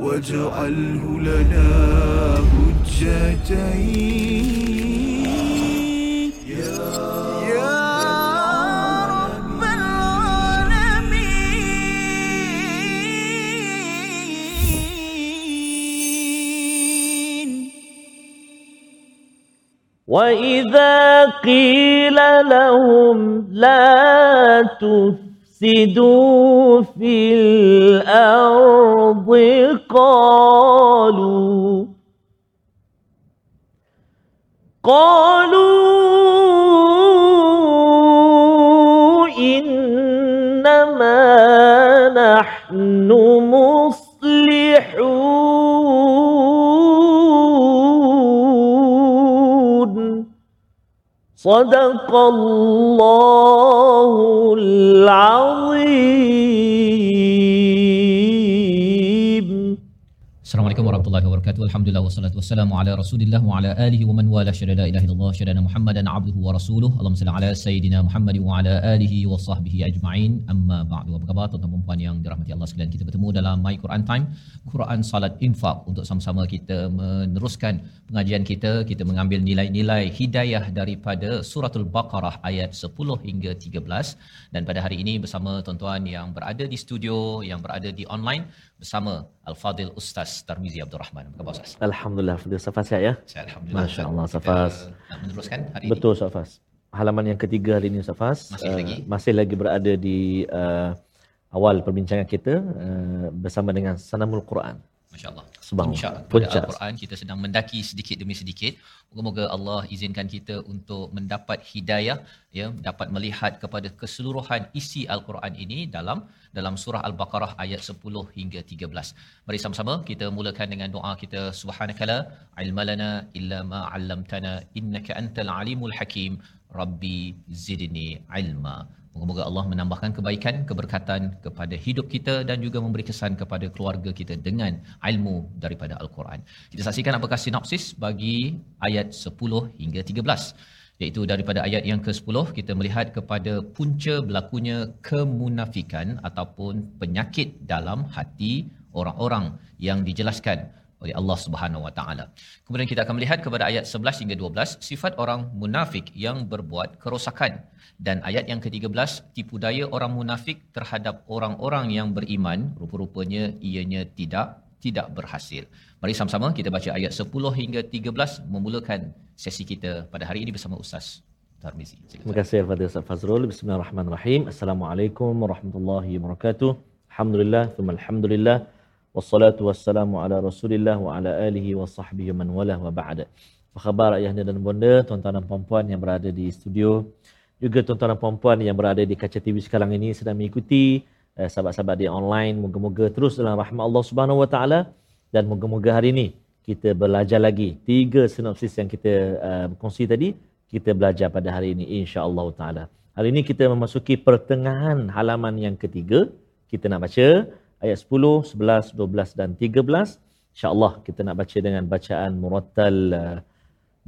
واجعله لنا حجتين. يا رب العالمين. وإذا قيل لهم لا تفسدوا في الأرض قالوا قالوا إنما نحن صدق الله العظيم wabarakatuh. Alhamdulillah wassalatu wassalamu ala Rasulillah wa ala alihi wa man wala syada la ilaha illallah syada Muhammadan abduhu wa rasuluh. Allahumma salli ala sayidina Muhammad wa ala alihi wa sahbihi ajma'in. Amma ba'du. Apa khabar tuan-tuan dan puan yang dirahmati Allah sekalian? Kita bertemu dalam My Quran Time, Quran Salat Infak untuk sama-sama kita meneruskan pengajian kita. Kita mengambil nilai-nilai hidayah daripada suratul Baqarah ayat 10 hingga 13 dan pada hari ini bersama tuan-tuan yang berada di studio, yang berada di online bersama Al-Fadil Ustaz Tarmizi Abdul Rahman. Apa khabar Ustaz? Alhamdulillah, Fadil Safas sihat ya? Saya Alhamdulillah. Masya Allah, Safas. Nak meneruskan hari Betul Safas. Halaman yang ketiga hari ini Safas. Masih lagi? masih lagi berada di uh, awal perbincangan kita uh, bersama dengan Sanamul Quran. ini. Masya Allah. Puncak kepada Puncak. Al-Quran kita sedang mendaki sedikit demi sedikit. Moga-moga Allah izinkan kita untuk mendapat hidayah, ya, dapat melihat kepada keseluruhan isi Al-Quran ini dalam dalam surah Al-Baqarah ayat 10 hingga 13. Mari sama-sama kita mulakan dengan doa kita subhanakala ilmalana illa ma 'allamtana innaka antal alimul hakim. Rabbi zidni ilma. Moga-moga Allah menambahkan kebaikan, keberkatan kepada hidup kita dan juga memberi kesan kepada keluarga kita dengan ilmu daripada Al-Quran. Kita saksikan apakah sinopsis bagi ayat 10 hingga 13 iaitu daripada ayat yang ke-10 kita melihat kepada punca berlakunya kemunafikan ataupun penyakit dalam hati orang-orang yang dijelaskan oleh Allah Subhanahu Wa Taala. Kemudian kita akan melihat kepada ayat 11 hingga 12 sifat orang munafik yang berbuat kerosakan dan ayat yang ke-13 tipu daya orang munafik terhadap orang-orang yang beriman rupa-rupanya ianya tidak tidak berhasil. Mari sama-sama kita baca ayat 10 hingga 13 memulakan sesi kita pada hari ini bersama Ustaz Tarmizi. Terima kasih Al-Fadhil Ustaz Fazrul. Bismillahirrahmanirrahim. Assalamualaikum warahmatullahi wabarakatuh. Alhamdulillah, thumma alhamdulillah. Wassalatu wassalamu ala rasulillah wa ala alihi wa sahbihi man wala wa ba'da. Apa khabar ayahanda dan bonda, tuan-tuan dan puan-puan yang berada di studio. Juga tuan-tuan dan puan-puan yang berada di kaca TV sekarang ini sedang mengikuti eh, sahabat-sahabat di online. Moga-moga terus dalam rahmat Allah Subhanahu wa taala dan moga-moga hari ini kita belajar lagi tiga sinopsis yang kita uh, kongsi tadi kita belajar pada hari ini insya-Allah taala. Hari ini kita memasuki pertengahan halaman yang ketiga. Kita nak baca ayat 10, 11, 12 dan 13. Insya-Allah kita nak baca dengan bacaan murattal uh,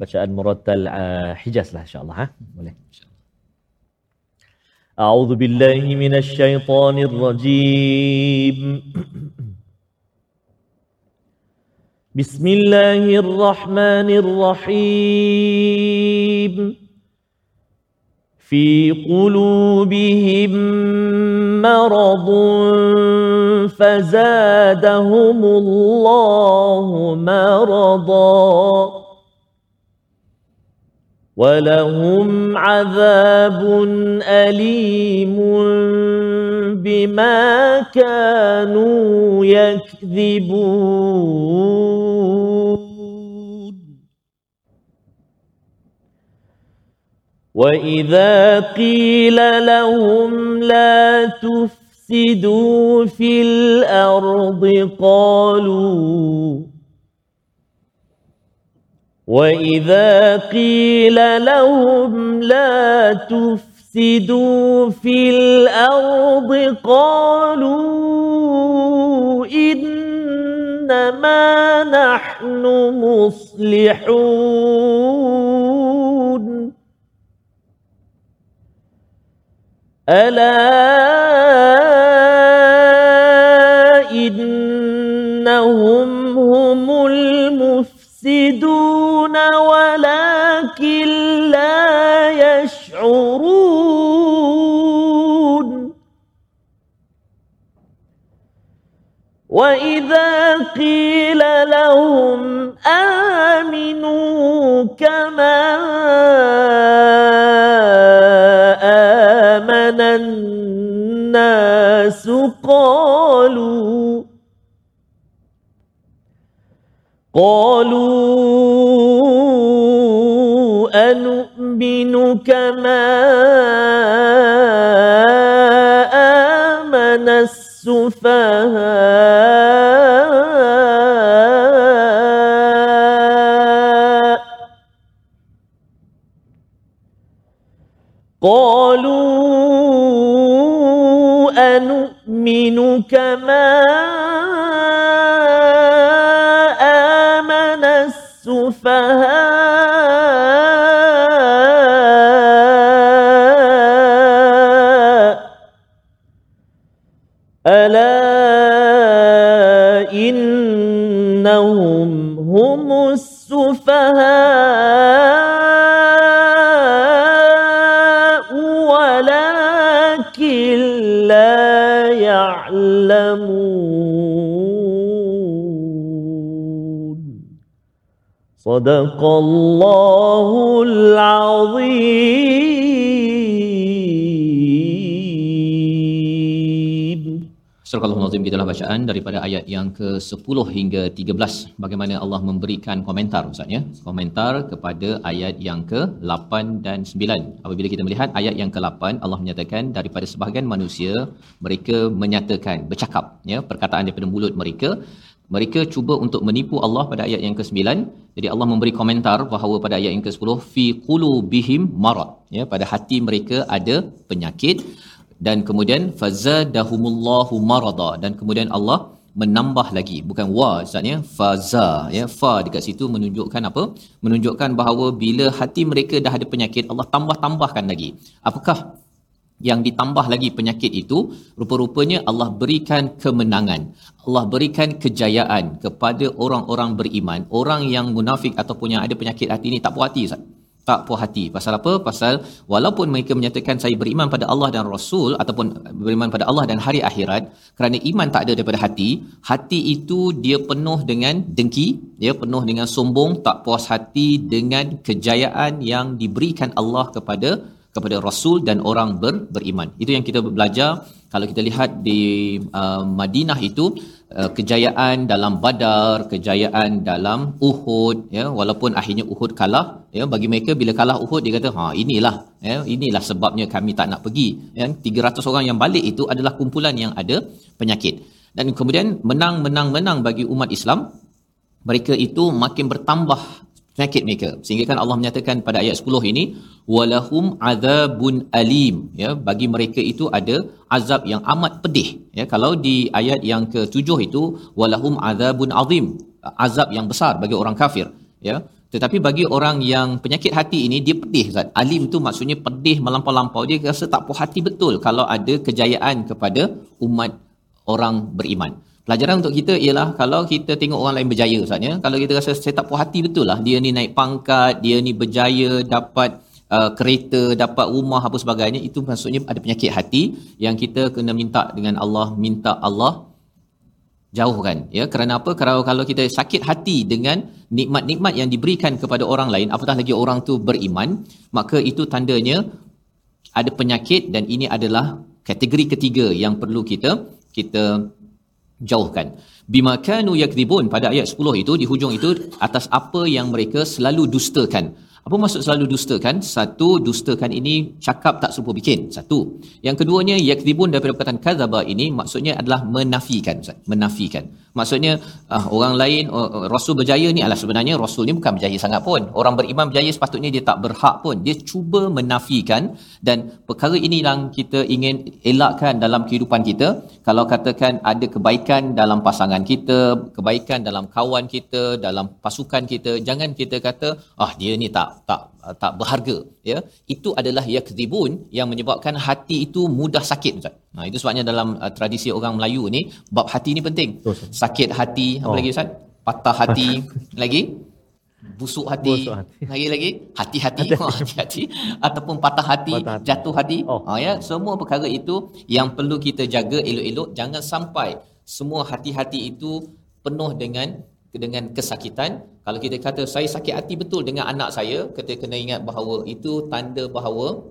bacaan murattal uh, Hijaz lah insya-Allah ha. Boleh. أعوذ بالله من الشيطان الرجيم بسم الله الرحمن الرحيم. في قلوبهم مرض فزادهم الله مرضا. ولهم عذاب أليم بما كانوا يكذبون. وإذا قيل لهم لا تفسدوا في الأرض قالوا وإذا قيل لهم لا تفسدوا في الأرض قالوا إنما نحن مصلحون. ألا إن إنهم هم المفسدون ولكن وإذا قيل لهم آمنوا كما آمن الناس قالوا قالوا أنؤمن كما آمن السفهاء أنؤمن كما صدق الله العظيم Surah Al-Nazim itulah bacaan daripada ayat yang ke-10 hingga 13 bagaimana Allah memberikan komentar Ustaz ya. Komentar kepada ayat yang ke-8 dan 9. Apabila kita melihat ayat yang ke-8 Allah menyatakan daripada sebahagian manusia mereka menyatakan bercakap ya perkataan daripada mulut mereka mereka cuba untuk menipu Allah pada ayat yang ke-9. Jadi Allah memberi komentar bahawa pada ayat yang ke-10 fi qulubihim marad. Ya pada hati mereka ada penyakit. Dan kemudian fazadahumullahu marada. Dan kemudian Allah menambah lagi. Bukan wa ustaz ya. Faza ya. Fa dekat situ menunjukkan apa? Menunjukkan bahawa bila hati mereka dah ada penyakit Allah tambah-tambahkan lagi. Apakah yang ditambah lagi penyakit itu rupa-rupanya Allah berikan kemenangan Allah berikan kejayaan kepada orang-orang beriman orang yang munafik ataupun yang ada penyakit hati ni tak puas hati ustaz tak puas hati. Pasal apa? Pasal walaupun mereka menyatakan saya beriman pada Allah dan Rasul ataupun beriman pada Allah dan hari akhirat, kerana iman tak ada daripada hati, hati itu dia penuh dengan dengki, dia penuh dengan sombong, tak puas hati dengan kejayaan yang diberikan Allah kepada kepada Rasul dan orang ber, beriman. Itu yang kita belajar kalau kita lihat di uh, Madinah itu uh, kejayaan dalam Badar, kejayaan dalam Uhud ya walaupun akhirnya Uhud kalah ya bagi mereka bila kalah Uhud dia kata ha inilah ya inilah sebabnya kami tak nak pergi ya 300 orang yang balik itu adalah kumpulan yang ada penyakit dan kemudian menang menang menang bagi umat Islam mereka itu makin bertambah penyakit mereka sehingga kan Allah menyatakan pada ayat 10 ini walahum adzabun alim ya bagi mereka itu ada azab yang amat pedih ya kalau di ayat yang ke-7 itu walahum adzabun azim azab yang besar bagi orang kafir ya tetapi bagi orang yang penyakit hati ini dia pedih Zat. Alim tu maksudnya pedih melampau-lampau. Dia rasa tak puas hati betul kalau ada kejayaan kepada umat orang beriman. Pelajaran untuk kita ialah kalau kita tengok orang lain berjaya Ustaz ya. Kalau kita rasa saya tak puas hati betul lah. Dia ni naik pangkat, dia ni berjaya dapat uh, kereta, dapat rumah apa sebagainya. Itu maksudnya ada penyakit hati yang kita kena minta dengan Allah. Minta Allah jauhkan ya kerana apa kalau kalau kita sakit hati dengan nikmat-nikmat yang diberikan kepada orang lain apatah lagi orang tu beriman maka itu tandanya ada penyakit dan ini adalah kategori ketiga yang perlu kita kita jauhkan bima kanu yakdzibun pada ayat 10 itu di hujung itu atas apa yang mereka selalu dustakan apa maksud selalu dustakan? Satu, dustakan ini cakap tak serupa bikin. Satu. Yang keduanya, yakzibun daripada perkataan kazaba ini maksudnya adalah menafikan. Menafikan. Maksudnya, ah, orang lain, Rasul berjaya ni adalah sebenarnya Rasul ni bukan berjaya sangat pun. Orang beriman berjaya sepatutnya dia tak berhak pun. Dia cuba menafikan dan perkara ini yang kita ingin elakkan dalam kehidupan kita. Kalau katakan ada kebaikan dalam pasangan kita, kebaikan dalam kawan kita, dalam pasukan kita, jangan kita kata, ah dia ni tak tak tak berharga ya itu adalah yakdzibun yang menyebabkan hati itu mudah sakit ustaz. Nah itu sebabnya dalam uh, tradisi orang Melayu ni bab hati ni penting. Sakit hati apa Oh. lagi ustaz? Patah hati lagi? Busuk hati, Busuk hati. lagi lagi? Hati-hati. Oh, hati-hati. Ataupun patah hati, Patah hati. jatuh hati. Oh. ha, ya semua perkara itu yang perlu kita jaga elok-elok. Jangan sampai semua hati-hati itu penuh dengan dengan kesakitan. Kalau kita kata saya sakit hati betul dengan anak saya kita kena ingat bahawa itu tanda bahawa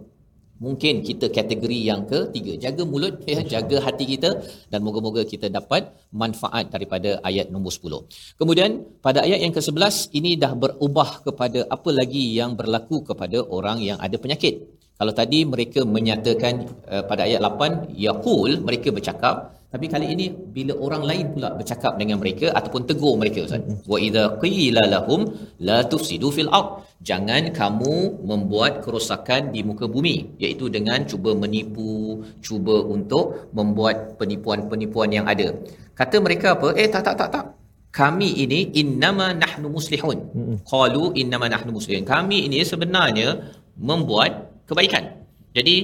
mungkin kita kategori yang ketiga. Jaga mulut ya jaga hati kita dan moga-moga kita dapat manfaat daripada ayat nombor 10 kemudian pada ayat yang ke-11 ini dah berubah kepada apa lagi yang berlaku kepada orang yang ada penyakit. Kalau tadi mereka menyatakan uh, pada ayat 8 yaqul mereka bercakap tapi kali ini bila orang lain pula bercakap dengan mereka ataupun tegur mereka ustaz. Wa idza qila lahum la tufsidu fil ard. Jangan kamu membuat kerosakan di muka bumi iaitu dengan cuba menipu cuba untuk membuat penipuan-penipuan yang ada. Kata mereka apa? Eh tak tak tak tak. Kami ini innama nahnu muslihun. Qalu innama nahnu muslihun. Kami ini sebenarnya membuat kebaikan. Jadi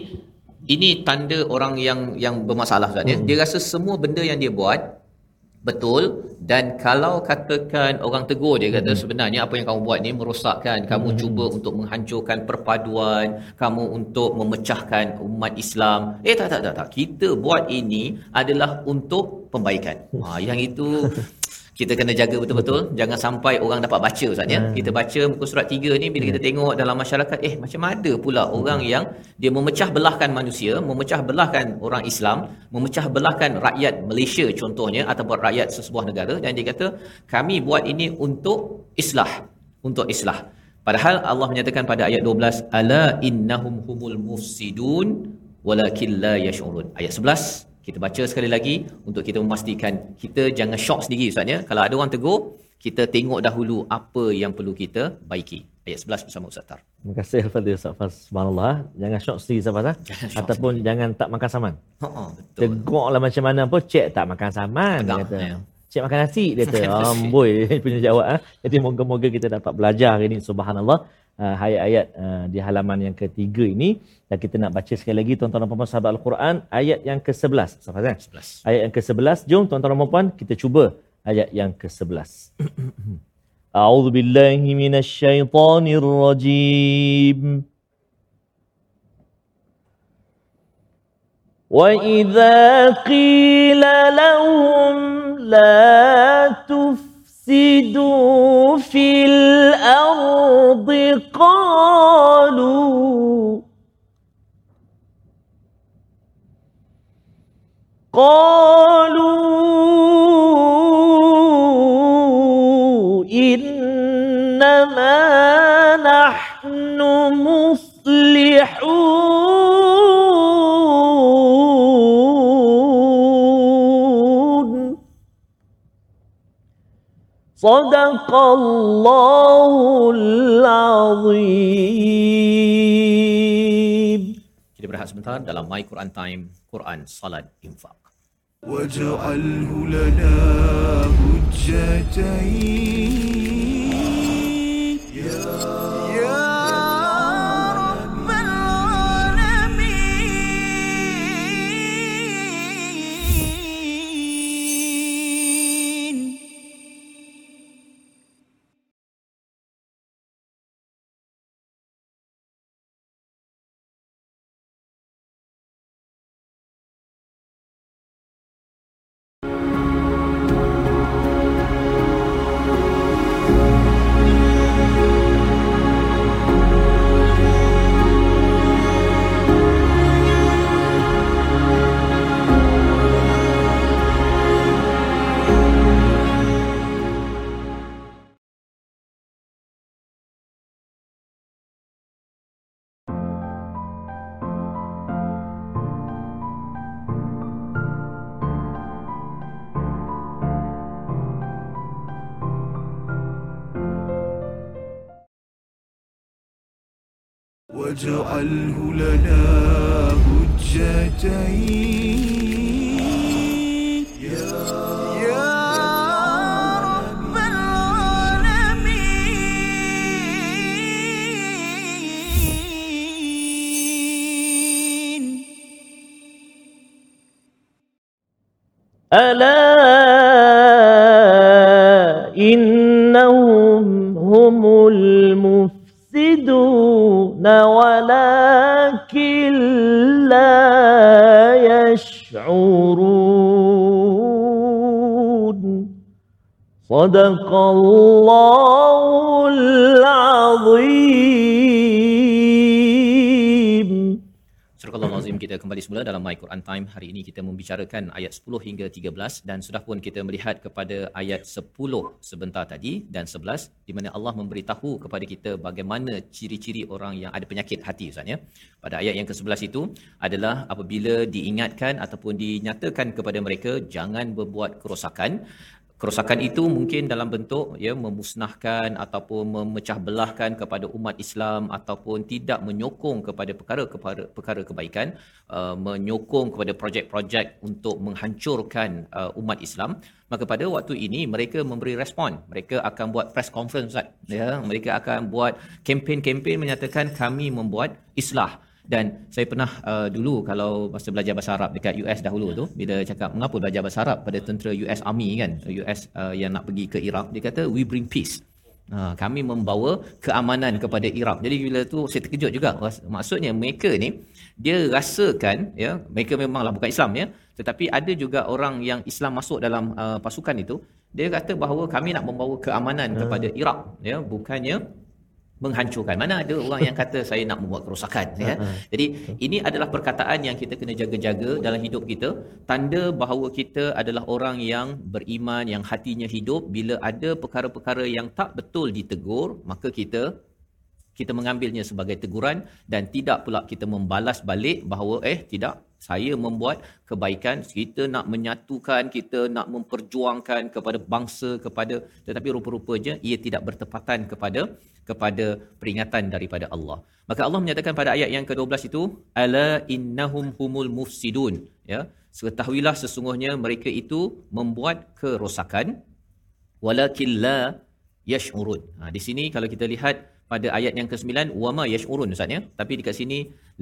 ini tanda orang yang yang bermasalah Ustaz ya. Dia rasa semua benda yang dia buat betul dan kalau katakan orang tegur dia kata sebenarnya apa yang kamu buat ni merosakkan kamu cuba untuk menghancurkan perpaduan kamu untuk memecahkan umat Islam. Eh tak tak tak tak. Kita buat ini adalah untuk pembaikan. Ha yang itu kita kena jaga betul-betul. Jangan sampai orang dapat baca Ustaz ya. Kita baca muka surat 3 ni bila kita tengok dalam masyarakat eh macam ada pula orang yang dia memecah belahkan manusia memecah belahkan orang Islam memecah belahkan rakyat Malaysia contohnya ataupun rakyat sesebuah negara dan dia kata kami buat ini untuk islah untuk islah. Padahal Allah menyatakan pada ayat 12 ala innahum humul mufsidun walakin la yash'urun. Ayat 11 kita baca sekali lagi untuk kita memastikan kita jangan shock sendiri Ustaz ya. Kalau ada orang tegur, kita tengok dahulu apa yang perlu kita baiki. Ayat 11 bersama Ustaz Tar. Terima kasih Al-Fadhil Ustaz Faz. Subhanallah. Jangan shock sendiri Ustaz Faz. Jangan shock Ataupun jangan tak makan saman. Ha betul. Tegur lah macam mana pun, cek tak makan saman. Tegak, kata. ya. Cek makan nasi, dia kata. Amboi, dia punya jawab. ah. Jadi moga-moga kita dapat belajar hari ini. Subhanallah Uh, ayat-ayat uh, di halaman yang ketiga ini. Dan kita nak baca sekali lagi tuan-tuan dan puan sahabat Al-Quran. Ayat yang ke-11. Ustaz Faz, kan? 11. Ayat yang ke-11. Jom tuan-tuan dan puan kita cuba ayat yang ke-11. A'udzu billahi minasyaitonir rajim. وإذا قيل لهم لا تفسدوا في الأرض قالوا قالوا إنما صدق الله العظيم Kita berehat sebentar dalam My Quran Time, Quran Salat Infak. واجعله لنا حجتين يا واجعله لنا حجتين. يا ألا ولكن لا يشعرون. صدق الله العظيم. Al-Azim kita kembali semula dalam My Quran Time. Hari ini kita membicarakan ayat 10 hingga 13 dan sudah pun kita melihat kepada ayat 10 sebentar tadi dan 11 di mana Allah memberitahu kepada kita bagaimana ciri-ciri orang yang ada penyakit hati Ustaz ya. Pada ayat yang ke-11 itu adalah apabila diingatkan ataupun dinyatakan kepada mereka jangan berbuat kerosakan kerosakan itu mungkin dalam bentuk ya memusnahkan ataupun memecah belahkan kepada umat Islam ataupun tidak menyokong kepada perkara kepada perkara kebaikan uh, menyokong kepada projek-projek untuk menghancurkan uh, umat Islam. Maka pada waktu ini mereka memberi respon. Mereka akan buat press conference Ustaz. Ya mereka akan buat kempen-kempen menyatakan kami membuat islah dan saya pernah uh, dulu kalau masa belajar bahasa Arab dekat US dahulu tu bila cakap mengapa belajar bahasa Arab pada tentera US Army kan US uh, yang nak pergi ke Iraq dia kata we bring peace Ha, kami membawa keamanan kepada Iraq. Jadi bila tu saya terkejut juga. Maksudnya mereka ni dia rasakan ya mereka memanglah bukan Islam ya tetapi ada juga orang yang Islam masuk dalam uh, pasukan itu dia kata bahawa kami nak membawa keamanan kepada Iraq ya bukannya menghancurkan. Mana ada orang yang kata saya nak membuat kerosakan ya. Jadi ini adalah perkataan yang kita kena jaga-jaga dalam hidup kita, tanda bahawa kita adalah orang yang beriman, yang hatinya hidup bila ada perkara-perkara yang tak betul ditegur, maka kita kita mengambilnya sebagai teguran dan tidak pula kita membalas balik bahawa eh tidak saya membuat kebaikan kita nak menyatukan kita nak memperjuangkan kepada bangsa kepada tetapi rupa-rupanya ia tidak bertepatan kepada kepada peringatan daripada Allah. Maka Allah menyatakan pada ayat yang ke-12 itu ala innahum humul mufsidun. Ya ketahuilah sesungguhnya mereka itu membuat kerosakan. Walakin la yash'urun. Ha, di sini kalau kita lihat pada ayat yang ke-9 wama yash'urun ustaz ya. Tapi dekat sini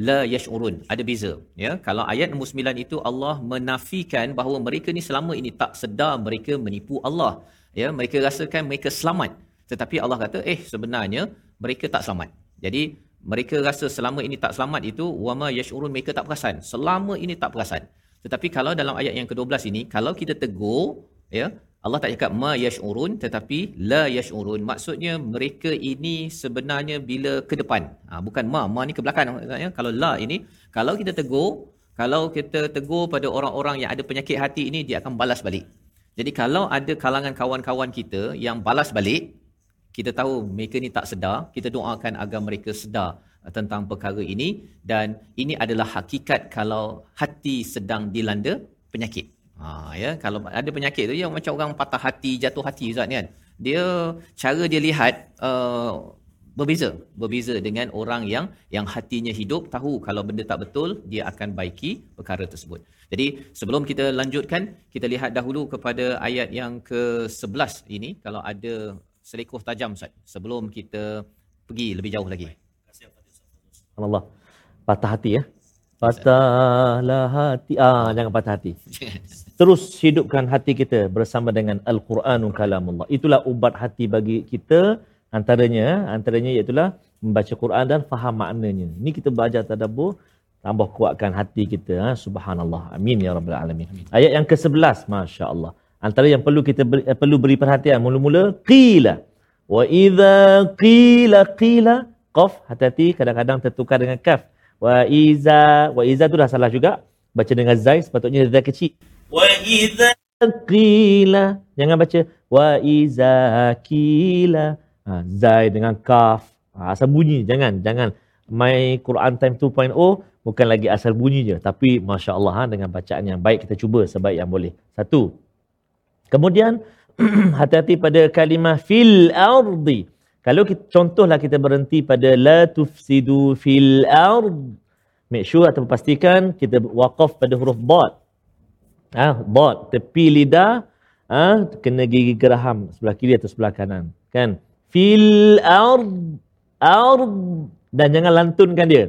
la yash'urun. Ada beza ya. Kalau ayat nombor 9 itu Allah menafikan bahawa mereka ni selama ini tak sedar mereka menipu Allah ya. Mereka rasakan mereka selamat. Tetapi Allah kata eh sebenarnya mereka tak selamat. Jadi mereka rasa selama ini tak selamat itu wama yash'urun mereka tak perasan. Selama ini tak perasan. Tetapi kalau dalam ayat yang ke-12 ini kalau kita tegur ya Allah tak cakap ma yash'urun tetapi la yash'urun. Maksudnya mereka ini sebenarnya bila ke depan. Ha, bukan ma, ma ni ke belakang maksudnya. Kalau la ini, kalau kita tegur, kalau kita tegur pada orang-orang yang ada penyakit hati ini, dia akan balas balik. Jadi kalau ada kalangan kawan-kawan kita yang balas balik, kita tahu mereka ni tak sedar, kita doakan agar mereka sedar tentang perkara ini dan ini adalah hakikat kalau hati sedang dilanda penyakit. Ha ya kalau ada penyakit tu yang macam orang patah hati, jatuh hati Ustaz ni kan. Dia cara dia lihat uh, berbeza, berbeza dengan orang yang yang hatinya hidup tahu kalau benda tak betul dia akan baiki perkara tersebut. Jadi sebelum kita lanjutkan, kita lihat dahulu kepada ayat yang ke-11 ini kalau ada selekoh tajam Ustaz sebelum kita pergi lebih jauh lagi. Allah. Patah hati ya. Patahlah hati. Ah, jangan patah hati. Terus hidupkan hati kita bersama dengan Al-Quranul Kalamullah. Itulah ubat hati bagi kita antaranya antaranya iaitu membaca Quran dan faham maknanya. Ini kita belajar tadabbur tambah kuatkan hati kita. Ha? Subhanallah. Amin ya rabbal alamin. Ayat yang ke-11, masya-Allah. Antara yang perlu kita beri, eh, perlu beri perhatian mula-mula qila. Wa idza qila qila qaf hati-hati kadang-kadang tertukar dengan kaf. Wa iza wa iza tu dah salah juga. Baca dengan zai sepatutnya zai kecil. Wa iza qila jangan baca wa iza qila. Ha, zai dengan kaf. Ha, asal bunyi jangan jangan My Quran Time 2.0 bukan lagi asal bunyi je tapi masya-Allah ha, dengan bacaan yang baik kita cuba sebaik yang boleh. Satu. Kemudian hati-hati pada kalimah fil ardi. Kalau kita, contohlah kita berhenti pada la tufsidu fil ard. Make sure atau pastikan kita waqaf pada huruf dad. Ah, ha, dad tepi lidah ah ha, kena gigi geraham sebelah kiri atau sebelah kanan, kan? Fil ard ard dan jangan lantunkan dia.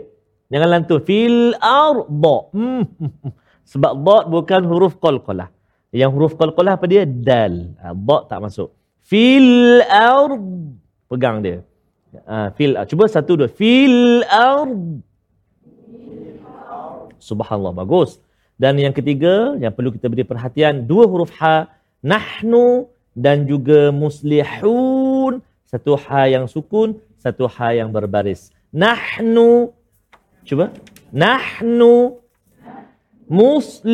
Jangan lantun fil ard. Hmm. Sebab dad bukan huruf qalqalah. Yang huruf qalqalah apa dia? Dal. Ha, ba tak masuk. Fil ard. Pegang dia. Ha, fil cuba satu dua. Fil ard. Subhanallah bagus. Dan yang ketiga yang perlu kita beri perhatian dua huruf ha nahnu dan juga muslihun satu ha yang sukun satu ha yang berbaris. Nahnu cuba nahnu muslihun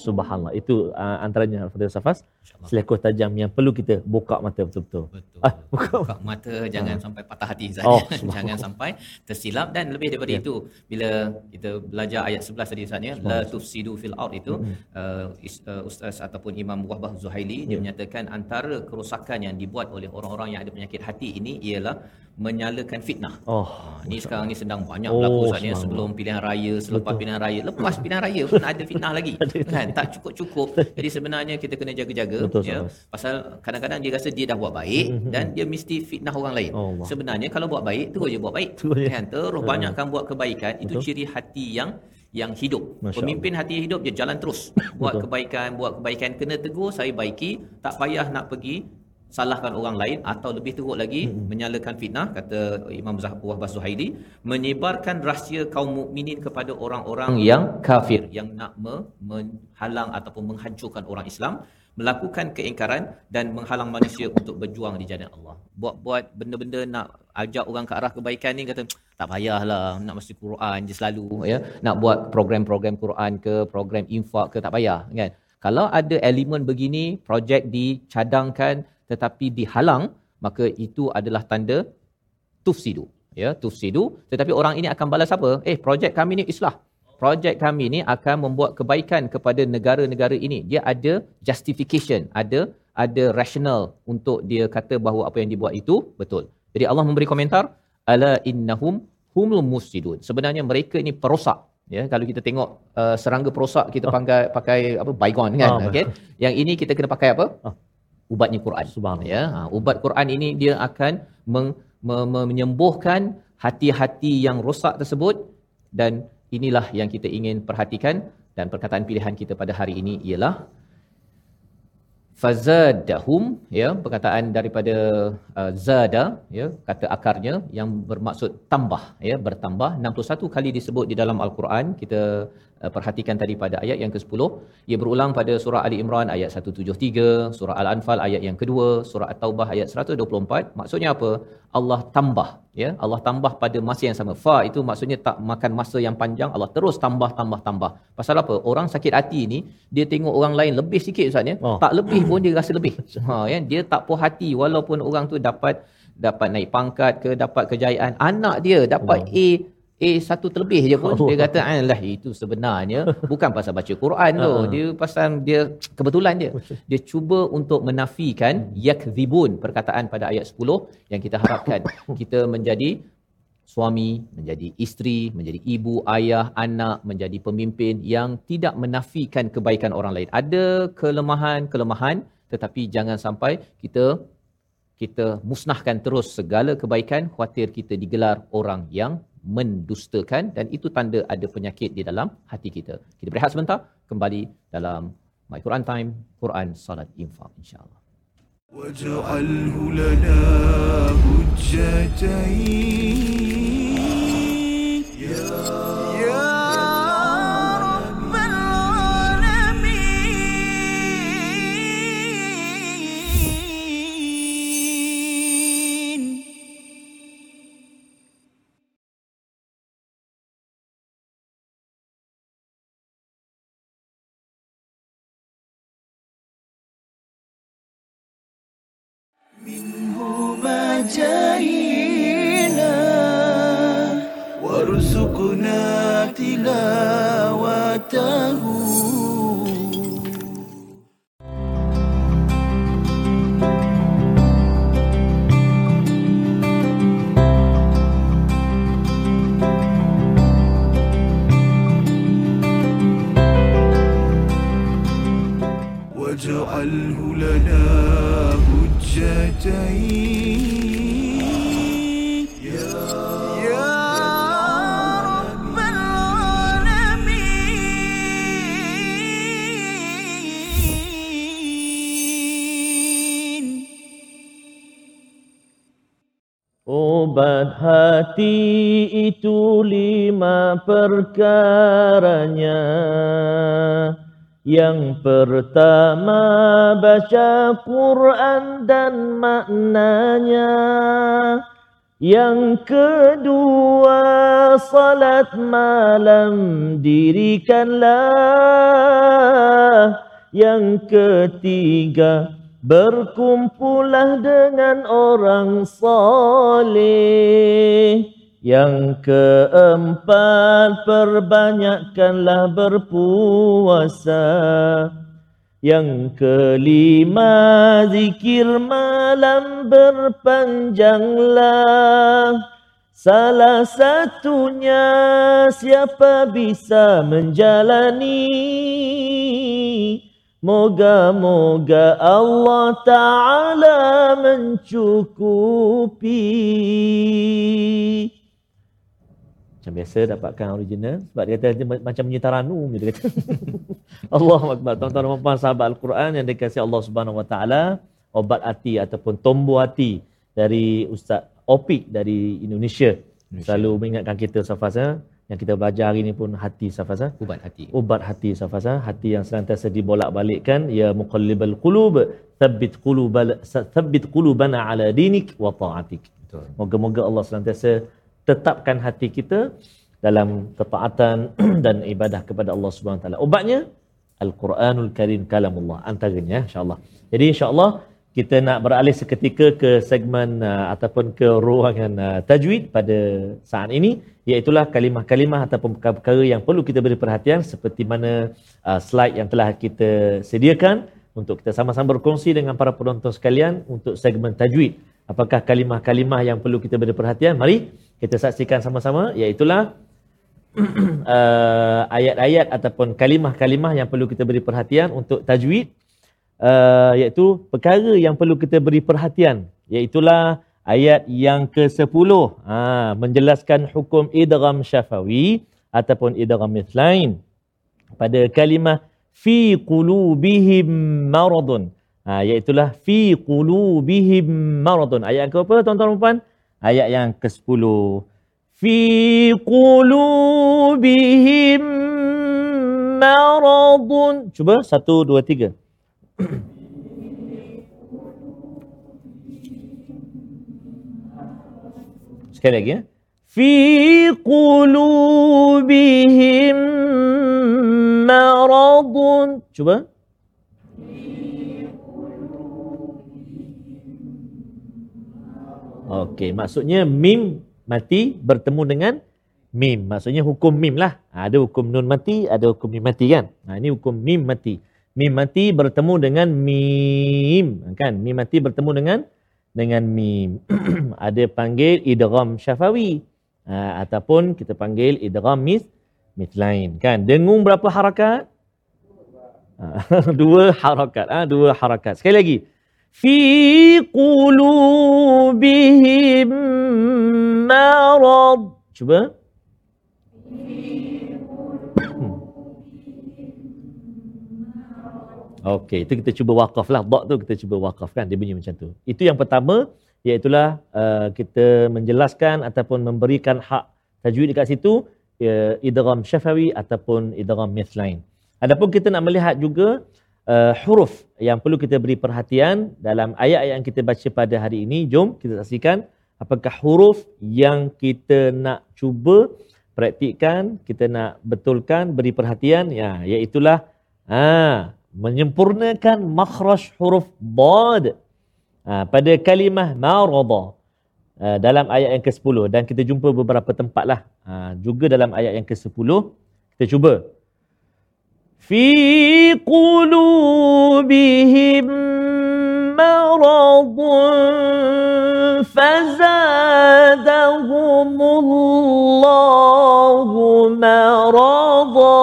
Subhanallah. Itu uh, antaranya Al-Fatihah Safas. Selekoh tajam yang perlu kita buka mata betul-betul. Betul. Ah, buka buka mata jangan sampai patah hati Ustaz. Oh, jangan sampai tersilap dan lebih daripada Ya. itu bila kita belajar ayat 11 tadi Ustaz ya la tufsidu fil ard itu is- uh, ustaz ataupun Imam Wahbah Zuhaili dia Ya. menyatakan antara kerosakan yang dibuat oleh orang-orang yang ada penyakit hati ini ialah menyalakan fitnah. Oh, Ha, ni sekarang ni sedang banyak Oh, berlaku ya subhanallah. sebelum pilihan raya, selepas Betul. pilihan raya, lepas pilihan raya pun ada fitnah lagi. kan tak cukup-cukup. Jadi sebenarnya kita kena jaga-jaga Betul, ya. Pasal kadang-kadang dia rasa dia dah buat baik dan dia mesti fitnah orang lain. Allah. Sebenarnya kalau buat baik terus je buat baik. Terus. Kan terus banyakkan buat kebaikan itu ciri hati yang yang hidup. Masya Pemimpin hati yang hidup dia jalan terus. buat Betul. kebaikan, buat kebaikan kena tegur, saya baiki, tak payah nak pergi salahkan orang lain atau lebih teruk lagi Hmm. menyalakan fitnah kata Imam Zah- Wahbah Zuhaili menyebarkan rahsia kaum mukminin kepada orang-orang yang kafir yang nak me- menghalang ataupun menghancurkan orang Islam melakukan keingkaran dan menghalang manusia untuk berjuang di jalan Allah. Buat-buat benda-benda nak ajak orang ke arah kebaikan ni kata tak payahlah nak mesti Quran je selalu ya. Nak buat program-program Quran ke, program infak ke tak payah kan. Kalau ada elemen begini, projek dicadangkan tetapi dihalang, maka itu adalah tanda tufsidu. Ya, tufsidu. Tetapi orang ini akan balas apa? Eh, projek kami ni islah. Projek kami ni akan membuat kebaikan kepada negara-negara ini. Dia ada justification, ada ada rational untuk dia kata bahawa apa yang dibuat itu betul. Jadi Allah memberi komentar, ala innahum humul mufsidun. Sebenarnya mereka ini perosak. Ya, kalau kita tengok uh, serangga perosak kita pakai pakai apa baygon kan, Ah, okey. Yang ini kita kena pakai apa? Ah. Ubatnya Quran. Subhanallah. Ya, ha, ubat Quran ini dia akan meng, me, me, menyembuhkan hati-hati yang rosak tersebut dan inilah yang kita ingin perhatikan dan perkataan pilihan kita pada hari ini ialah fazadahum ya perkataan daripada uh, zada ya kata akarnya yang bermaksud tambah ya bertambah. 61 kali disebut di dalam al-Quran kita uh, perhatikan tadi pada ayat yang ke-10 ia berulang pada surah Ali Imran ayat 173 surah Al-Anfal ayat yang kedua surah At-Taubah ayat 124 maksudnya apa? Allah tambah ya? Allah tambah pada masa yang sama. Fa itu maksudnya tak makan masa yang panjang. Allah terus tambah tambah tambah. Pasal apa? Orang sakit hati ni dia tengok orang lain lebih sikit ustaz ya? Oh. tak lebih pun dia rasa lebih. Ha ya? Dia tak puas hati walaupun orang tu dapat dapat naik pangkat ke dapat kejayaan. Anak dia dapat A A satu terlebih je pun. Dia kata "Ah, lah itu sebenarnya bukan pasal baca Quran tu. Ah. dia pasal dia kebetulan dia dia cuba untuk menafikan yakzibun perkataan pada ayat 10 yang kita harapkan. Kita menjadi suami, menjadi isteri, menjadi ibu, ayah, anak, menjadi pemimpin yang tidak menafikan kebaikan orang lain. Ada kelemahan-kelemahan tetapi jangan sampai kita kita musnahkan terus segala kebaikan khuatir kita digelar orang yang mendustakan dan itu tanda ada penyakit di dalam hati kita. Kita berehat sebentar, kembali dalam My Quran Time, Quran Salat Infak insya-Allah. واجعله لنا حجتين يا يا hati itu lima perkaranya. Yang pertama baca Quran dan maknanya. Yang kedua salat malam dirikanlah. Yang ketiga Berkumpulah dengan orang soleh. Yang keempat, perbanyakkanlah berpuasa. Yang kelima, zikir malam berpanjanglah. Salah satunya siapa bisa menjalani Moga-moga Allah Ta'ala mencukupi. Macam biasa dapatkan original. Sebab dia kata dia macam menyitaranu. Dia kata. Allah Akbar. Tuan-tuan dan puan sahabat Al-Quran yang dikasih Allah Subhanahu Wa Ta'ala. Obat hati ataupun tombo hati dari Ustaz Opik dari Indonesia. Indonesia. Selalu mengingatkan kita Safas yang kita belajar hari ini pun hati safasa ubat hati. Ubat hati safasa hati yang senantiasa dibolak-balikkan ya muqallibal qulub. Thabbit qulubal thabbit qulubana ala dinik wa ta'atik. Moga-moga Allah senantiasa tetapkan hati kita dalam ketaatan dan ibadah kepada Allah Subhanahu taala. Ubatnya al-Quranul Karim kalamullah antaranya insya-Allah. Jadi insya-Allah kita nak beralih seketika ke segmen uh, ataupun ke ruangan uh, tajwid pada saat ini iaitulah kalimah-kalimah ataupun perkara-perkara yang perlu kita beri perhatian seperti mana uh, slide yang telah kita sediakan untuk kita sama-sama berkongsi dengan para penonton sekalian untuk segmen tajwid. Apakah kalimah-kalimah yang perlu kita beri perhatian? Mari kita saksikan sama-sama iaitulah uh, ayat-ayat ataupun kalimah-kalimah yang perlu kita beri perhatian untuk tajwid uh, iaitu perkara yang perlu kita beri perhatian iaitulah ayat yang ke-10 ha, menjelaskan hukum idgham syafawi ataupun idgham mithlain pada kalimah fi qulubihim maradun. Ha iaitulah fi qulubihim maradun. Ayat ke apa tuan-tuan puan? Ayat yang ke-10 fi qulubihim maradun. Cuba satu dua tiga Sekali lagi ya. Fi qulubihim maradun. Cuba. Okey, maksudnya mim mati bertemu dengan mim. Maksudnya hukum mim lah. Ada hukum nun mati, ada hukum mim mati kan? Ha, ini hukum mim mati. Mim mati bertemu dengan mim. Kan? Mim mati bertemu dengan dengan mim. ada panggil idgham syafawi ha, ataupun kita panggil idgham mis mitlain kan. Dengung berapa harakat? Ha, dua harakat. Ha, dua harakat. Sekali lagi. Fi qulubihim marad. Cuba. Okey, itu kita cuba wakaf lah. Dok tu kita cuba wakaf kan. Dia bunyi macam tu. Itu yang pertama, iaitulah uh, kita menjelaskan ataupun memberikan hak tajwid dekat situ, uh, idram syafawi ataupun idram mithlain. Adapun kita nak melihat juga uh, huruf yang perlu kita beri perhatian dalam ayat-ayat yang kita baca pada hari ini. Jom kita saksikan apakah huruf yang kita nak cuba praktikkan, kita nak betulkan, beri perhatian. Ya, iaitulah ah menyempurnakan makhraj huruf dad ha, pada kalimah marada ha, dalam ayat yang ke-10 dan kita jumpa beberapa tempat lah. Ha, juga dalam ayat yang ke-10 kita cuba. Fi qulubihim maradun fazadahumullahu marada.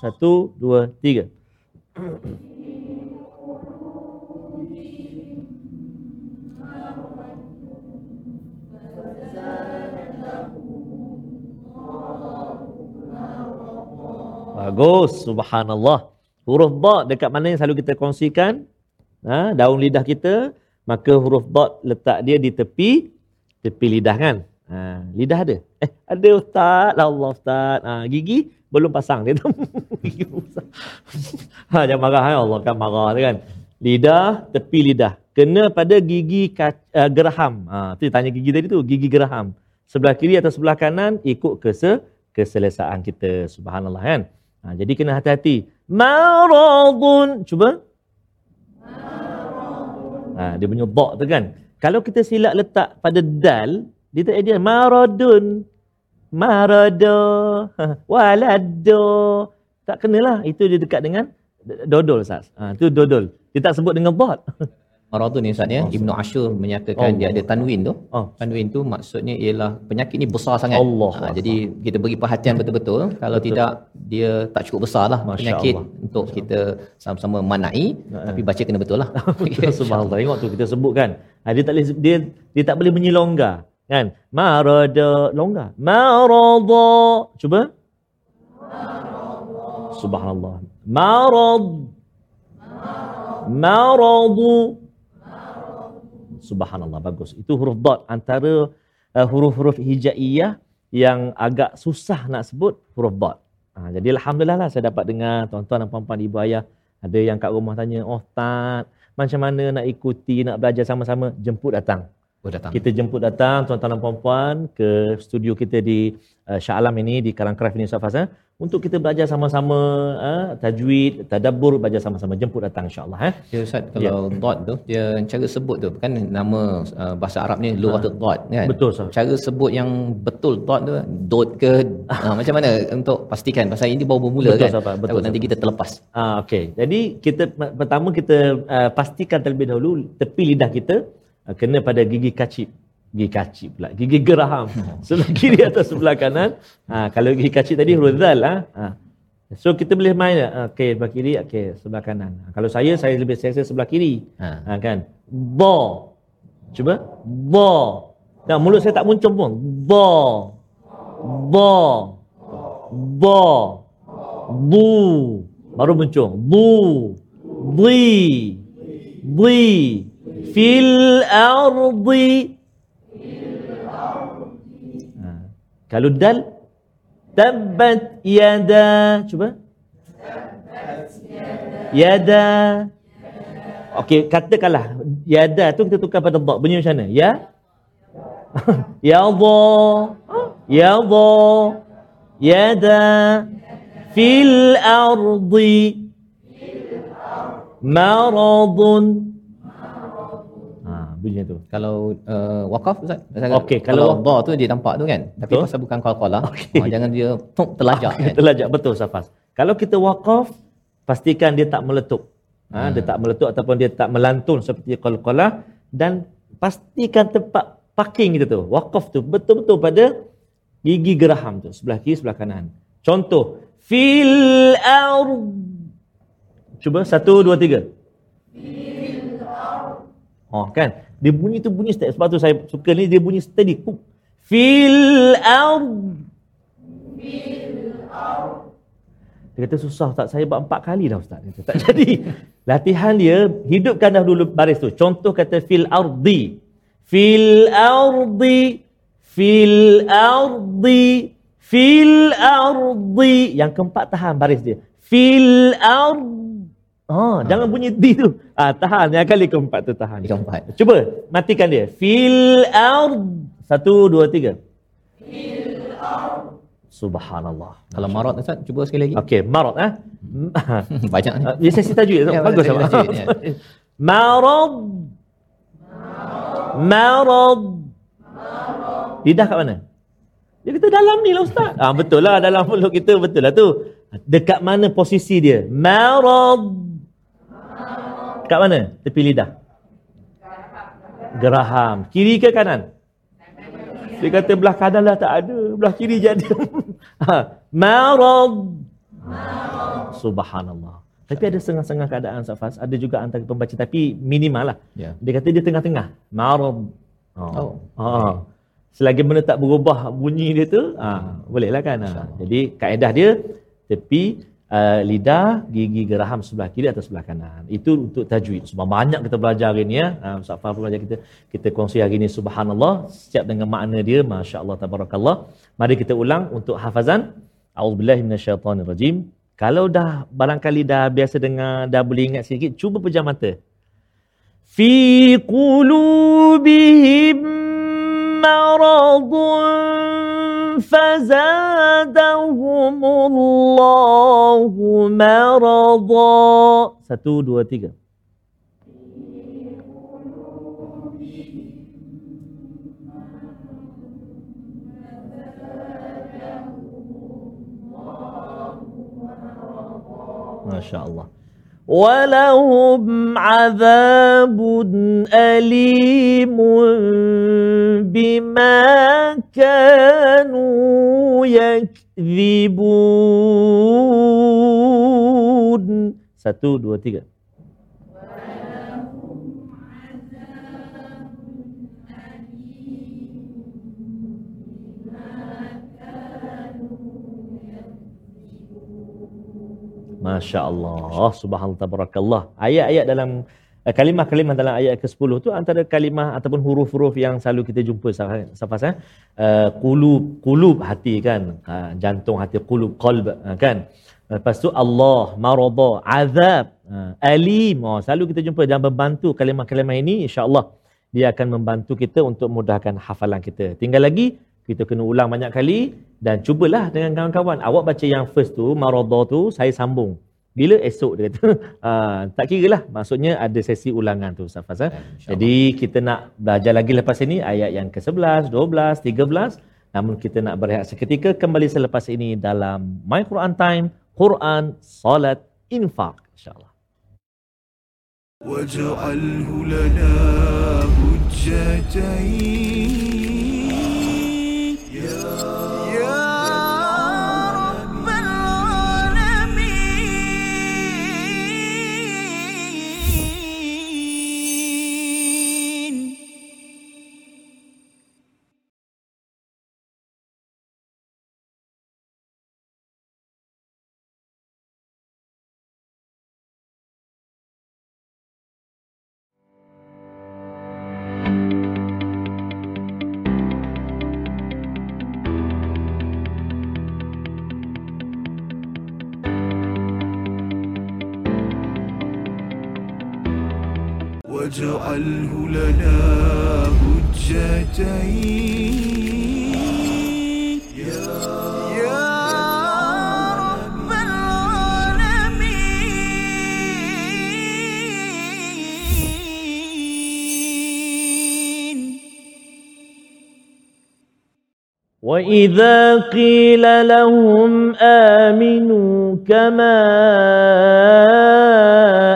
Satu, dua, tiga. Bagus, subhanallah. Huruf ba dekat mana yang selalu kita kongsikan? Ha, daun lidah kita, maka huruf ba letak dia di tepi tepi lidah kan. Ha, lidah ada. Eh, ada ustaz. La Allah ustaz. Ha, gigi belum pasang dia tu. ha, jangan marah ya Allah kan marah tu kan. Lidah, tepi lidah. Kena pada gigi kac- uh, geraham. Ha, tu tanya gigi tadi tu, gigi geraham. Sebelah kiri atau sebelah kanan ikut kese keselesaan kita. Subhanallah kan. Ha, jadi kena hati-hati. Maradun. Cuba. Ha, dia punya dok tu kan. Kalau kita silap letak pada dal, dia tak ada maradun. Marado. Walado. Tak kenalah. Itu dia dekat dengan dodol Ustaz. Ha, tu dodol. Dia tak sebut dengan dot. Maradun ni Ustaz ya. Ibnu Ashur menyatakan Allah. dia ada tanwin tu. Oh. Tanwin tu maksudnya ialah penyakit ni besar sangat. Allah. Ha, jadi kita beri perhatian betul-betul. Kalau Betul. tidak dia tak cukup besar lah Masya penyakit Allah. untuk kita sama-sama manai. Ha, Tapi baca kena betul lah. Betul subhanallah. Tengok tu kita sebut kan. Ha, dia tak boleh dia dia tak boleh bunyi longgar kan. Marada longgar. Marada. Cuba. Subhanallah. Marad. Maradu. Subhanallah bagus. Itu huruf dot antara uh, huruf-huruf hijaiyah yang agak susah nak sebut huruf dot. Ha, jadi alhamdulillah lah saya dapat dengar tuan-tuan dan puan-puan ibu ayah ada yang kat rumah tanya, "Oh, Tat, macam mana nak ikuti, nak belajar sama-sama?" Jemput datang. Datang. Kita jemput datang tuan-tuan dan puan-puan ke studio kita di uh, Shah Alam ini di Karangkraf ini Ustaz Faz eh, untuk kita belajar sama-sama uh, tajwid, tadabbur belajar sama-sama jemput datang insya-Allah eh. Ya Ustaz, kalau dot tu, dia cara sebut tu kan nama uh, bahasa Arab ni lughatul dot kan. Betul, Ustaz. Cara sebut yang betul dot tu dot ke uh, macam mana untuk pastikan pasal ini baru bermula Betul, kan. Ustaz, betul, Takut nanti kita terlepas. Ah okey. Jadi kita pertama kita uh, pastikan terlebih dahulu tepi lidah kita kena pada gigi kacip. Gigi kacip pula. Gigi geraham. Sebelah kiri atau sebelah kanan. Ha, kalau gigi kacip tadi huruf zal ha. ha. So kita boleh main ah, okey sebelah kiri okey sebelah kanan. Ha, kalau saya saya lebih selesa sebelah kiri. Ha. Ha kan. Ba. Cuba. Ba. Dan mulut saya tak muncung pun. Ba. Ba. Ba. Bu. Baru muncung. Bu. Di. Di. Fil ardi. Ha. Kalau dal. Tabbat yada. Cuba. Yada. Okey, katakanlah yada tu kita tukar pada dha. Bunyi macam mana? Ya. ya dha. Ya dha. Yada. Fil ardi. Maradun. Bunyi tu. Kalau uh, wakaf Ustaz. Okey, kalau kalau- dha tu dia nampak tu kan. Tapi Betul. pasal bukan qalqalah. Okay. jangan dia tuk terlajak kan. Terlajak betul Safas. Kalau kita wakaf, pastikan dia tak meletup. Ha, dia tak meletup ataupun dia tak melantun seperti qalqalah dan pastikan tempat parking kita tu, wakaf tu betul-betul pada gigi geraham tu, sebelah kiri sebelah kanan. Contoh, fil ard. Cuba satu, dua, tiga. Oh kan, dia bunyi tu bunyi steady. Sebab tu saya suka ni dia bunyi steady. Kuk. Fil ard. Dia kata susah Ustaz, saya buat empat kali dah Ustaz. Kata, tak jadi. Latihan dia, hidupkan dah dulu baris tu. Contoh kata fil ardi. Fil ardi. Fil ardi. Fil ardi. Yang keempat tahan baris dia. Fil ard. Oh, jangan bunyi di tu. Ah, tahan. Yang kali keempat tu tahan. Keempat. Cuba matikan dia. Fil ard. Satu, dua, tiga. Subhanallah. Kalau marad Ustaz, cuba sekali lagi. Okey, marad eh. Banyak ni. Dia sesi tajwid tu. Ya, Bagus sesi sama. ya. Marad. Marad. Lidah kat mana? Dia kata dalam ni lah Ustaz. Ah, betul lah dalam mulut kita betul lah tu. Dekat mana posisi dia? Marad. Kat mana? Tepi lidah. Geraham. Kiri ke kanan? Dia kata belah kanan lah tak ada. Belah kiri je ada. Ha, Marad. Subhanallah. Tapi ada setengah-setengah keadaan Safas. Ada juga antara pembaca tapi minimal lah. Ya. Dia kata dia tengah-tengah. Marad. Oh. Oh. Ha. Selagi benda tak berubah bunyi dia tu, ha, boleh lah kan. Ha. Jadi kaedah dia tepi uh, lidah, gigi geraham sebelah kiri atau sebelah kanan. Itu untuk tajwid. Sebab banyak kita belajar hari ni ya. Uh, Ustaz Faham belajar kita kita kongsi hari ni subhanallah setiap dengan makna dia masya-Allah tabarakallah. Mari kita ulang untuk hafazan. A'udzubillahi minasyaitonirrajim. Kalau dah barangkali dah biasa dengar dah boleh ingat sikit cuba pejam mata. Fi qulubihim maradun فزادهم الله مرضا. ستو دو تيجا ما شاء الله ولهم عذاب أليم بما كانوا يكذبون. satu dua tiga Masya Allah, subhanallah, tabarakallah. Ayat-ayat dalam uh, kalimah-kalimah dalam ayat ke-10 tu antara kalimah ataupun huruf-huruf yang selalu kita jumpa safas eh. Uh, qulub, qulub hati kan. Uh, jantung hati qalb uh, kan. Lepas tu Allah, marada, azab, uh, alim. Oh, selalu kita jumpa dan membantu kalimah-kalimah ini insya-Allah dia akan membantu kita untuk mudahkan hafalan kita. Tinggal lagi kita kena ulang banyak kali dan cubalah dengan kawan-kawan awak baca yang first tu marada tu saya sambung bila esok dia kata uh, tak kira lah maksudnya ada sesi ulangan tu Ustaz Fazal ya, jadi kita nak belajar lagi lepas ini ayat yang ke-11 12 13 namun kita nak berehat seketika kembali selepas ini dalam My Quran Time Quran Salat Infaq insyaallah واجعله لنا حجتين وإذا قيل لهم آمنوا كما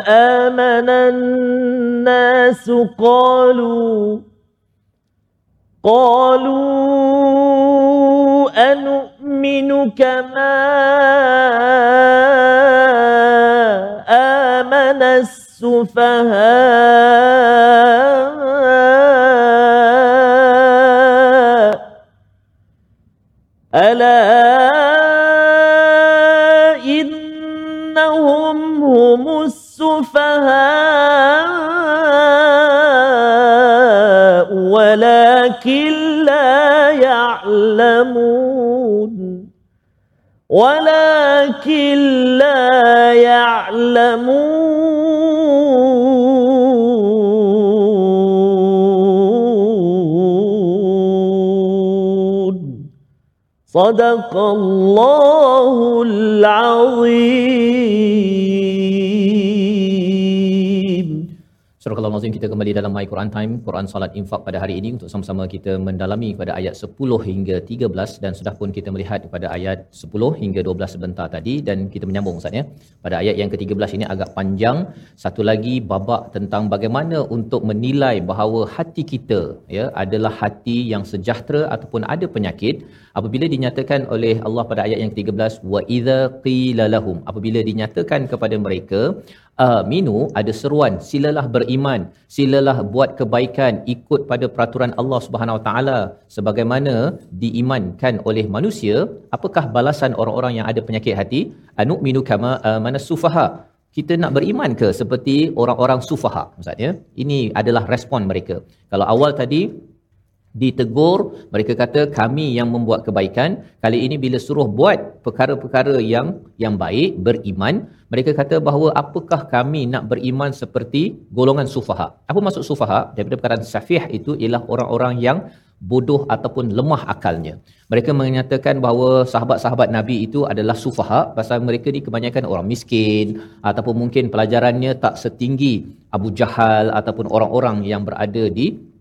آمن الناس قالوا قالوا أنؤمن كما آمن السفهاء صدق الله العظيم Al-Azim kita kembali dalam My Quran Time, Quran Salat Infak pada hari ini untuk sama-sama kita mendalami pada ayat 10 hingga 13 dan sudah pun kita melihat pada ayat 10 hingga 12 sebentar tadi dan kita menyambung Ustaz ya. Pada ayat yang ke-13 ini agak panjang, satu lagi babak tentang bagaimana untuk menilai bahawa hati kita ya adalah hati yang sejahtera ataupun ada penyakit apabila dinyatakan oleh Allah pada ayat yang ke-13 wa idza qila lahum apabila dinyatakan kepada mereka aminu ada seruan silalah beriman silalah buat kebaikan ikut pada peraturan Allah Subhanahu Wa Taala. Sebagaimana diimankan oleh manusia apakah balasan orang-orang yang ada penyakit hati? Anu'minu kama amana sufaha. Kita nak beriman ke seperti orang-orang sufaha maksudnya ini adalah respon mereka. Kalau awal tadi ditegur mereka kata kami yang membuat kebaikan. Kali ini bila suruh buat perkara-perkara yang yang baik beriman mereka kata bahawa apakah kami nak beriman seperti golongan sufaha apa maksud sufaha daripada perkataan safih itu ialah orang-orang yang bodoh ataupun lemah akalnya. Mereka menyatakan bahawa sahabat-sahabat nabi itu adalah sufaha pasal mereka ni kebanyakan orang miskin ataupun mungkin pelajarannya tak setinggi Abu Jahal ataupun orang-orang yang berada di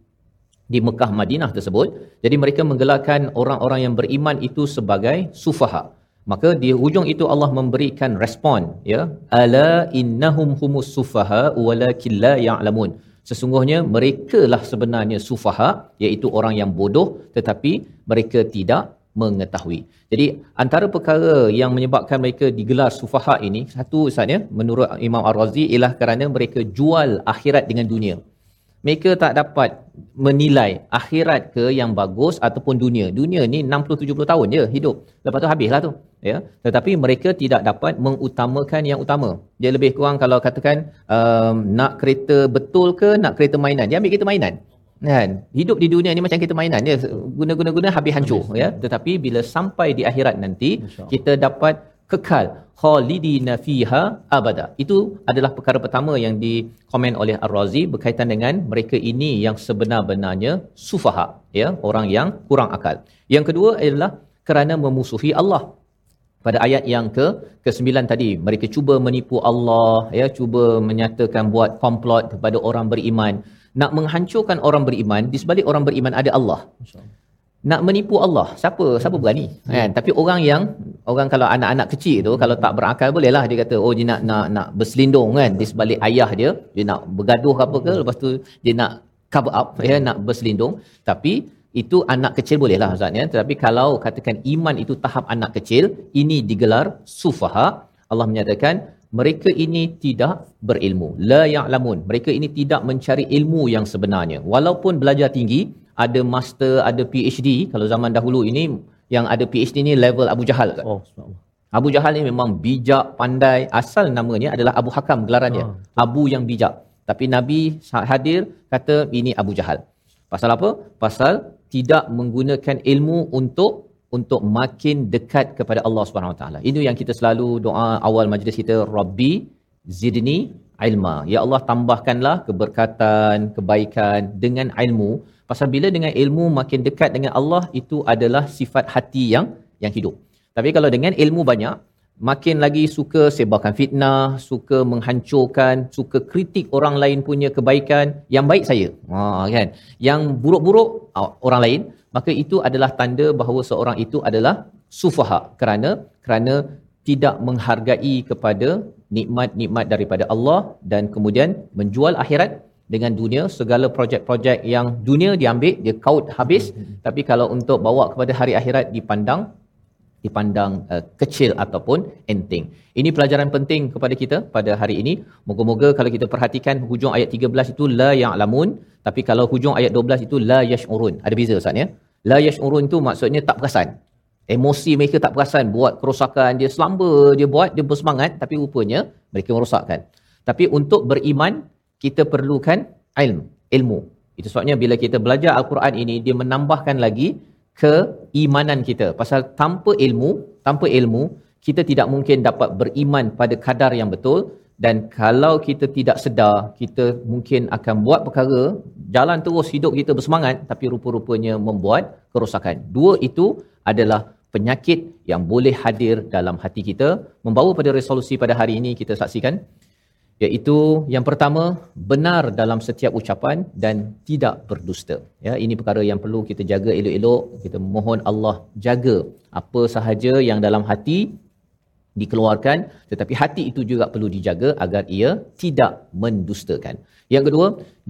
di Mekah Madinah tersebut. Jadi mereka menggelarkan orang-orang yang beriman itu sebagai sufaha. Maka di hujung itu Allah memberikan respon ya ala innahum humus sufaha walakin la ya'lamun. Sesungguhnya mereka lah sebenarnya sufaha iaitu orang yang bodoh tetapi mereka tidak mengetahui. Jadi antara perkara yang menyebabkan mereka digelar sufaha ini satu ustaz ya menurut Imam Ar-Razi ialah kerana mereka jual akhirat dengan dunia mereka tak dapat menilai akhirat ke yang bagus ataupun dunia. Dunia ni 60-70 tahun je hidup. Lepas tu habislah tu. Ya. Tetapi mereka tidak dapat mengutamakan yang utama. Dia lebih kurang kalau katakan um, nak kereta betul ke nak kereta mainan. Dia ambil kereta mainan. Kan? Hidup di dunia ni macam kereta mainan dia guna-guna-guna habis hancur ya. Tetapi bila sampai di akhirat nanti kita dapat kekal khalidina fiha abada. Itu adalah perkara pertama yang dikomen oleh Ar-Razi berkaitan dengan mereka ini yang sebenar-benarnya sufaha, ya, orang yang kurang akal. Yang kedua adalah kerana memusuhi Allah. Pada ayat yang ke ke-9 tadi, mereka cuba menipu Allah, ya, cuba menyatakan buat komplot kepada orang beriman, nak menghancurkan orang beriman, di sebalik orang beriman ada Allah. Nak menipu Allah, siapa? Siapa berani? Kan? Tapi orang yang orang kalau anak-anak kecil tu kalau tak berakal bolehlah dia kata oh dia nak nak nak berselindung kan? Di sebalik ayah dia dia nak bergaduh apa ke lepas tu dia nak cover up ya nak berselindung. Tapi itu anak kecil bolehlah ustaz ya. Tetapi kalau katakan iman itu tahap anak kecil ini digelar sufaha Allah menyatakan mereka ini tidak berilmu. La ya'lamun. Mereka ini tidak mencari ilmu yang sebenarnya. Walaupun belajar tinggi ada master ada PhD kalau zaman dahulu ini yang ada PhD ni level Abu Jahal kan? Oh. Abu Jahal ni memang bijak, pandai. Asal namanya adalah Abu Hakam gelarannya. Ah. Abu yang bijak. Tapi Nabi hadir kata ini Abu Jahal. Pasal apa? Pasal tidak menggunakan ilmu untuk untuk makin dekat kepada Allah Subhanahu Wa Taala. Itu yang kita selalu doa awal majlis kita Rabbi zidni ilma. Ya Allah tambahkanlah keberkatan, kebaikan dengan ilmu. Pasal bila dengan ilmu makin dekat dengan Allah itu adalah sifat hati yang yang hidup. Tapi kalau dengan ilmu banyak makin lagi suka sebarkan fitnah, suka menghancurkan, suka kritik orang lain punya kebaikan, yang baik saya. Ha kan. Yang buruk-buruk orang lain, maka itu adalah tanda bahawa seorang itu adalah sufaha kerana kerana tidak menghargai kepada nikmat-nikmat daripada Allah dan kemudian menjual akhirat dengan dunia segala projek-projek yang dunia diambil dia kaut habis tapi kalau untuk bawa kepada hari akhirat dipandang dipandang uh, kecil ataupun enteng. Ini pelajaran penting kepada kita pada hari ini. Moga-moga kalau kita perhatikan hujung ayat 13 itu la ya'lamun, tapi kalau hujung ayat 12 itu la yash'urun. Ada beza Ustaz ya? La yash'urun itu maksudnya tak perasan. Emosi mereka tak perasan buat kerosakan dia selamba dia buat dia bersemangat tapi rupanya mereka merosakkan. Tapi untuk beriman kita perlukan ilmu, ilmu. Itu sebabnya bila kita belajar Al-Quran ini dia menambahkan lagi keimanan kita. Pasal tanpa ilmu, tanpa ilmu kita tidak mungkin dapat beriman pada kadar yang betul dan kalau kita tidak sedar kita mungkin akan buat perkara jalan terus hidup kita bersemangat tapi rupa-rupanya membuat kerosakan. Dua itu adalah penyakit yang boleh hadir dalam hati kita membawa pada resolusi pada hari ini kita saksikan iaitu yang pertama benar dalam setiap ucapan dan tidak berdusta. Ya ini perkara yang perlu kita jaga elok-elok. Kita mohon Allah jaga apa sahaja yang dalam hati dikeluarkan tetapi hati itu juga perlu dijaga agar ia tidak mendustakan. Yang kedua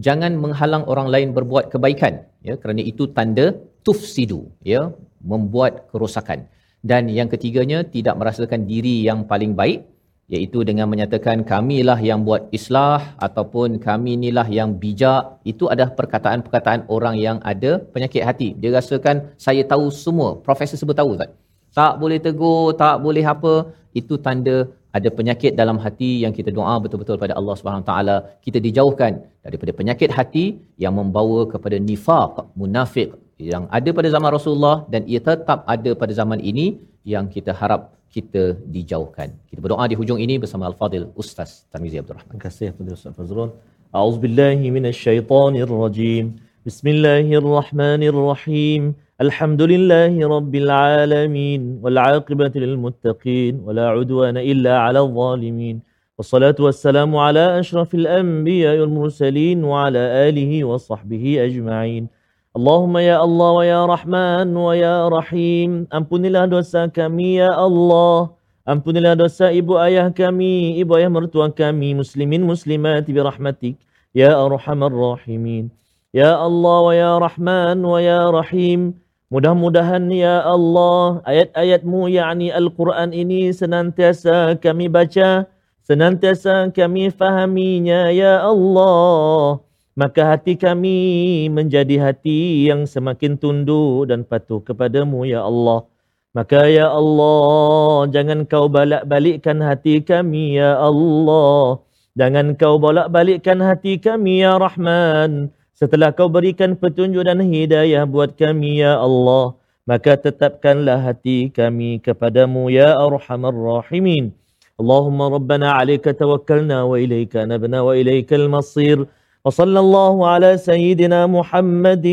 jangan menghalang orang lain berbuat kebaikan. Ya kerana itu tanda tufsidu ya membuat kerosakan. Dan yang ketiganya tidak merasakan diri yang paling baik iaitu dengan menyatakan kamilah yang buat islah ataupun kami inilah yang bijak itu adalah perkataan-perkataan orang yang ada penyakit hati. Dia rasakan saya tahu semua profesor sebut tahu tak tak boleh tegur tak boleh apa. Itu tanda ada penyakit dalam hati yang kita doa betul-betul pada Allah Subhanahu taala. Kita dijauhkan daripada penyakit hati yang membawa kepada nifaq munafik yang ada pada zaman Rasulullah dan ia tetap ada pada zaman ini yang kita harap kita dijauhkan. Kita berdoa di hujung ini bersama Al-Fadil Ustaz Tarmizi Abdul Rahman. Terima kasih kepada Ustaz Fazrul. A'udzu billahi minasyaitonir rajim. Bismillahirrahmanirrahim. Alhamdulillahi rabbil alamin wal 'aqibatu lil muttaqin wa la 'udwana illa 'alal zalimin. والصلاة والسلام على أشرف الأنبياء والمرسلين وعلى آله وصحبه أجمعين Allahumma ya Allah wa ya Rahman wa ya Rahim. Ampunilah dosa kami ya Allah. Ampunilah dosa ibu ayah kami, ibu ayah mertua kami, muslimin muslimat bi rahmatik ya arhamar rahimin. Ya Allah wa ya Rahman wa ya Rahim. Mudah-mudahan ya Allah ayat-ayatmu yakni Al-Quran ini senantiasa kami baca, senantiasa kami fahaminya ya Allah maka hati kami menjadi hati yang semakin tunduk dan patuh kepadamu ya Allah. Maka ya Allah jangan kau balak-balikkan hati kami ya Allah. Jangan kau balak-balikkan hati kami ya Rahman. Setelah kau berikan petunjuk dan hidayah buat kami ya Allah maka tetapkanlah hati kami kepadamu ya Arhamar Rahimin. Allahumma rabbana alayka tawakkalna wa ilayka nabna wa ilaykal masir وصلى الله على سيدنا محمد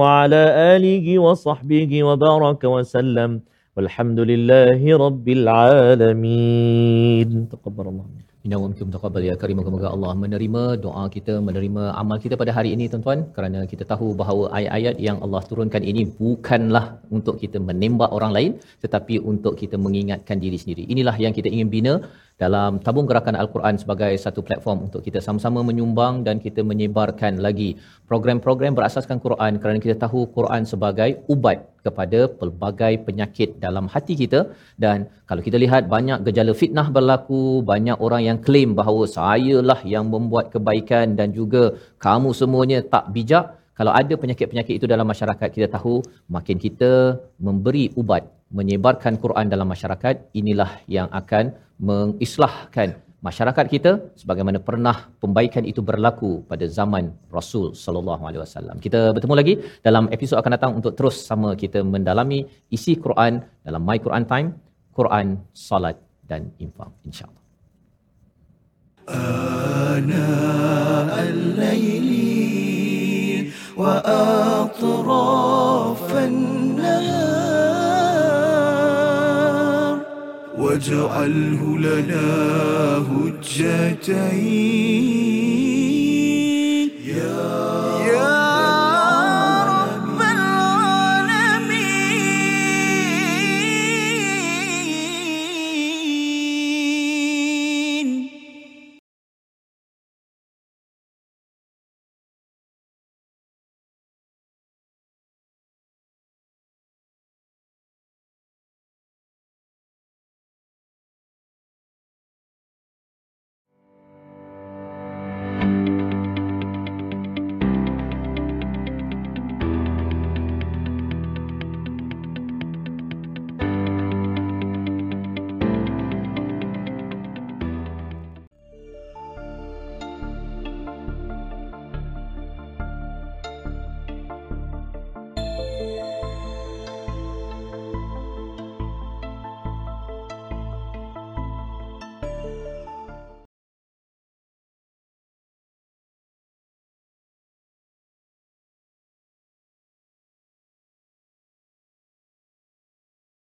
وعلى آله وصحبه وبارك وسلم والحمد لله رب العالمين تقبل الله منك Inna wa minkum taqabbal ya karim semoga Allah menerima doa kita menerima amal kita pada hari ini tuan-tuan kerana kita tahu bahawa ayat-ayat yang Allah turunkan ini bukanlah untuk kita menembak orang lain tetapi untuk kita mengingatkan diri sendiri. Inilah yang kita ingin bina dalam tabung gerakan Al-Quran sebagai satu platform untuk kita sama-sama menyumbang dan kita menyebarkan lagi program-program berasaskan Quran kerana kita tahu Quran sebagai ubat kepada pelbagai penyakit dalam hati kita. Dan kalau kita lihat banyak gejala fitnah berlaku banyak orang yang claim bahawa saya lah yang membuat kebaikan dan juga kamu semuanya tak bijak. Kalau ada penyakit-penyakit itu dalam masyarakat kita tahu makin kita memberi ubat menyebarkan Quran dalam masyarakat inilah yang akan mengislahkan masyarakat kita sebagaimana pernah pembaikan itu berlaku pada zaman Rasul sallallahu alaihi wasallam. Kita bertemu lagi dalam episod akan datang untuk terus sama kita mendalami isi Quran dalam My Quran Time, Quran, Salat dan Infak insya-Allah. آناء الليل وأطراف النهار واجعله لنا هجتين.